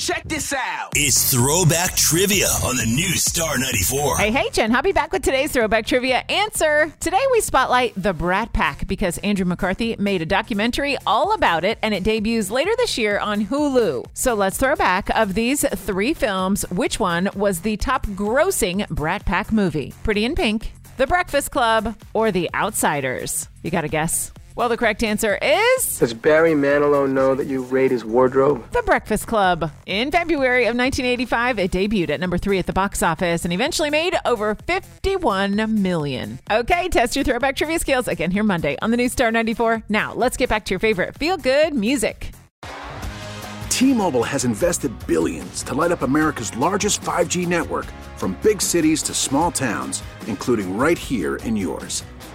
Check this out. It's Throwback Trivia on the new Star 94. Hey, hey, Jen. I'll be back with today's Throwback Trivia answer. Today we spotlight the Brat Pack because Andrew McCarthy made a documentary all about it and it debuts later this year on Hulu. So let's throw back of these three films, which one was the top grossing Brat Pack movie? Pretty in Pink, The Breakfast Club, or The Outsiders? You got to guess. Well, the correct answer is Does Barry Manilow know that you raid his wardrobe? The Breakfast Club. In February of 1985, it debuted at number three at the box office and eventually made over 51 million. Okay, test your throwback trivia skills again here Monday on the new Star 94. Now, let's get back to your favorite feel good music. T-Mobile has invested billions to light up America's largest 5G network from big cities to small towns, including right here in yours.